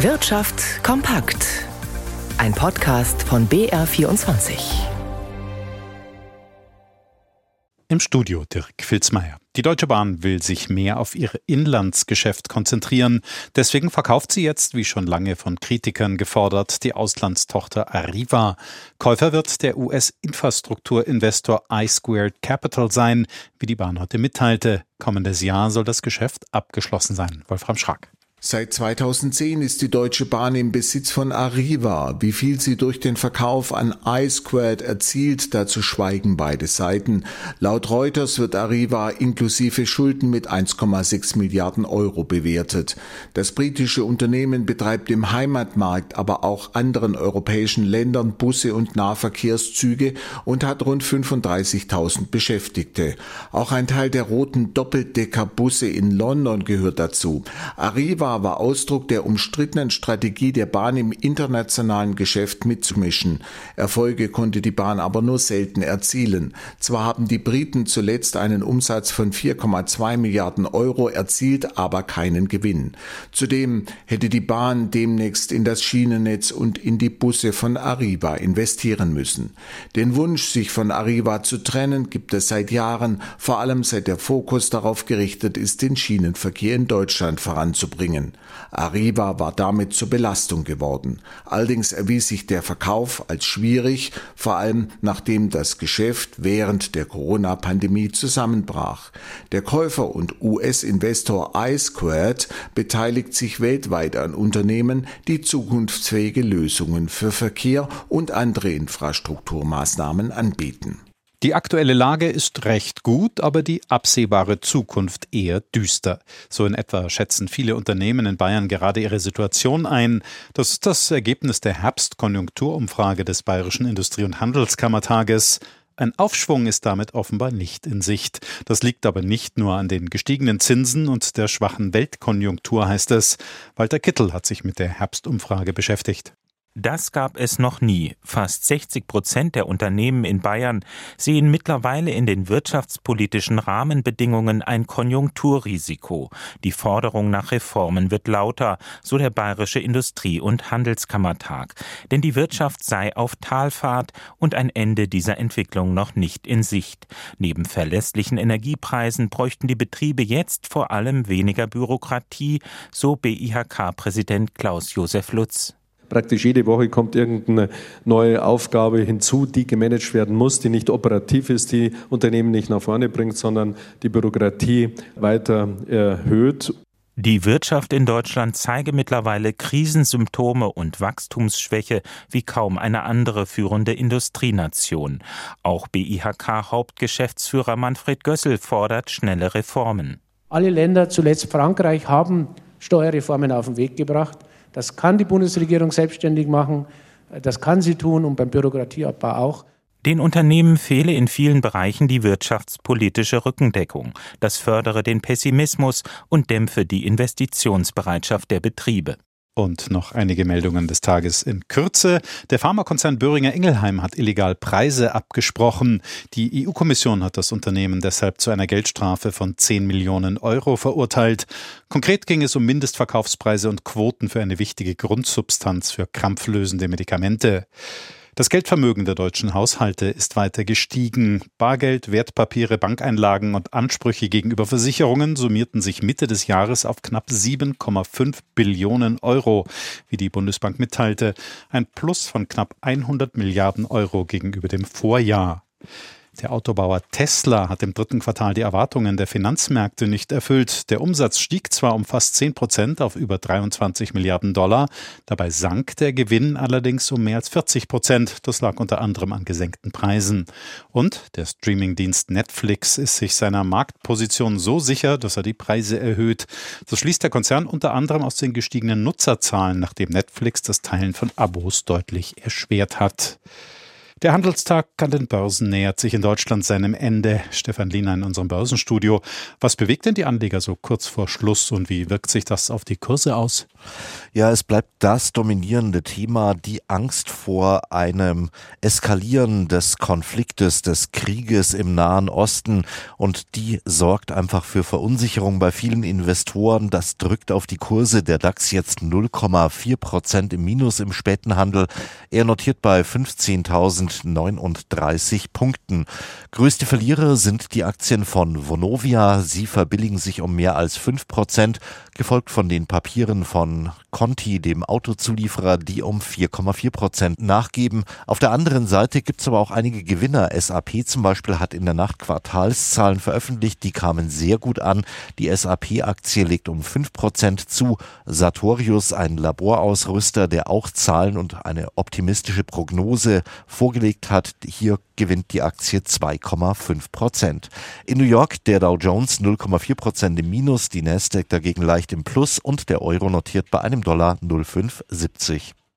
Wirtschaft kompakt. Ein Podcast von BR24. Im Studio Dirk Filzmeier. Die Deutsche Bahn will sich mehr auf ihr Inlandsgeschäft konzentrieren. Deswegen verkauft sie jetzt, wie schon lange von Kritikern gefordert, die Auslandstochter Arriva. Käufer wird der US-Infrastrukturinvestor iSquared Capital sein, wie die Bahn heute mitteilte. Kommendes Jahr soll das Geschäft abgeschlossen sein. Wolfram Schrag. Seit 2010 ist die Deutsche Bahn im Besitz von Arriva. Wie viel sie durch den Verkauf an iSquared erzielt, dazu schweigen beide Seiten. Laut Reuters wird Arriva inklusive Schulden mit 1,6 Milliarden Euro bewertet. Das britische Unternehmen betreibt im Heimatmarkt, aber auch anderen europäischen Ländern Busse und Nahverkehrszüge und hat rund 35.000 Beschäftigte. Auch ein Teil der roten Doppeldeckerbusse in London gehört dazu. Arriva war Ausdruck der umstrittenen Strategie der Bahn im internationalen Geschäft mitzumischen. Erfolge konnte die Bahn aber nur selten erzielen. Zwar haben die Briten zuletzt einen Umsatz von 4,2 Milliarden Euro erzielt, aber keinen Gewinn. Zudem hätte die Bahn demnächst in das Schienennetz und in die Busse von Arriva investieren müssen. Den Wunsch, sich von Arriva zu trennen, gibt es seit Jahren, vor allem seit der Fokus darauf gerichtet ist, den Schienenverkehr in Deutschland voranzubringen. Arriva war damit zur Belastung geworden. Allerdings erwies sich der Verkauf als schwierig, vor allem nachdem das Geschäft während der Corona-Pandemie zusammenbrach. Der Käufer und US-Investor iSquared beteiligt sich weltweit an Unternehmen, die zukunftsfähige Lösungen für Verkehr und andere Infrastrukturmaßnahmen anbieten. Die aktuelle Lage ist recht gut, aber die absehbare Zukunft eher düster. So in etwa schätzen viele Unternehmen in Bayern gerade ihre Situation ein. Das ist das Ergebnis der Herbstkonjunkturumfrage des Bayerischen Industrie- und Handelskammertages. Ein Aufschwung ist damit offenbar nicht in Sicht. Das liegt aber nicht nur an den gestiegenen Zinsen und der schwachen Weltkonjunktur, heißt es. Walter Kittel hat sich mit der Herbstumfrage beschäftigt. Das gab es noch nie. Fast 60 Prozent der Unternehmen in Bayern sehen mittlerweile in den wirtschaftspolitischen Rahmenbedingungen ein Konjunkturrisiko. Die Forderung nach Reformen wird lauter, so der Bayerische Industrie- und Handelskammertag. Denn die Wirtschaft sei auf Talfahrt und ein Ende dieser Entwicklung noch nicht in Sicht. Neben verlässlichen Energiepreisen bräuchten die Betriebe jetzt vor allem weniger Bürokratie, so BIHK-Präsident Klaus-Josef Lutz. Praktisch jede Woche kommt irgendeine neue Aufgabe hinzu, die gemanagt werden muss, die nicht operativ ist, die Unternehmen nicht nach vorne bringt, sondern die Bürokratie weiter erhöht. Die Wirtschaft in Deutschland zeige mittlerweile Krisensymptome und Wachstumsschwäche wie kaum eine andere führende Industrienation. Auch BIHK-Hauptgeschäftsführer Manfred Gössel fordert schnelle Reformen. Alle Länder, zuletzt Frankreich, haben Steuerreformen auf den Weg gebracht. Das kann die Bundesregierung selbstständig machen, das kann sie tun und beim Bürokratieabbau auch. Den Unternehmen fehle in vielen Bereichen die wirtschaftspolitische Rückendeckung. Das fördere den Pessimismus und dämpfe die Investitionsbereitschaft der Betriebe. Und noch einige Meldungen des Tages in Kürze. Der Pharmakonzern Böhringer Ingelheim hat illegal Preise abgesprochen. Die EU-Kommission hat das Unternehmen deshalb zu einer Geldstrafe von 10 Millionen Euro verurteilt. Konkret ging es um Mindestverkaufspreise und Quoten für eine wichtige Grundsubstanz für krampflösende Medikamente. Das Geldvermögen der deutschen Haushalte ist weiter gestiegen. Bargeld, Wertpapiere, Bankeinlagen und Ansprüche gegenüber Versicherungen summierten sich Mitte des Jahres auf knapp 7,5 Billionen Euro, wie die Bundesbank mitteilte. Ein Plus von knapp 100 Milliarden Euro gegenüber dem Vorjahr. Der Autobauer Tesla hat im dritten Quartal die Erwartungen der Finanzmärkte nicht erfüllt. Der Umsatz stieg zwar um fast 10 Prozent auf über 23 Milliarden Dollar, dabei sank der Gewinn allerdings um mehr als 40 Prozent. Das lag unter anderem an gesenkten Preisen. Und der Streamingdienst Netflix ist sich seiner Marktposition so sicher, dass er die Preise erhöht. So schließt der Konzern unter anderem aus den gestiegenen Nutzerzahlen, nachdem Netflix das Teilen von Abos deutlich erschwert hat. Der Handelstag an den Börsen nähert sich in Deutschland seinem Ende. Stefan Liener in unserem Börsenstudio. Was bewegt denn die Anleger so kurz vor Schluss und wie wirkt sich das auf die Kurse aus? Ja, es bleibt das dominierende Thema, die Angst vor einem Eskalieren des Konfliktes, des Krieges im Nahen Osten. Und die sorgt einfach für Verunsicherung bei vielen Investoren. Das drückt auf die Kurse. Der DAX jetzt 0,4 Prozent im Minus im späten Handel. Er notiert bei 15.000 1039 Punkten. Größte Verlierer sind die Aktien von Vonovia. Sie verbilligen sich um mehr als 5 Prozent, gefolgt von den Papieren von Conti, dem Autozulieferer, die um 4,4 Prozent nachgeben. Auf der anderen Seite gibt es aber auch einige Gewinner. SAP zum Beispiel hat in der Nacht Quartalszahlen veröffentlicht, die kamen sehr gut an. Die SAP-Aktie legt um 5 Prozent zu. Sartorius, ein Laborausrüster, der auch Zahlen und eine optimistische Prognose vorgelegt hat, hier gewinnt die Aktie 2,5 Prozent. In New York der Dow Jones 0,4 Prozent im Minus, die Nasdaq dagegen leicht im Plus und der Euro notiert bei einem Dollar 0,570.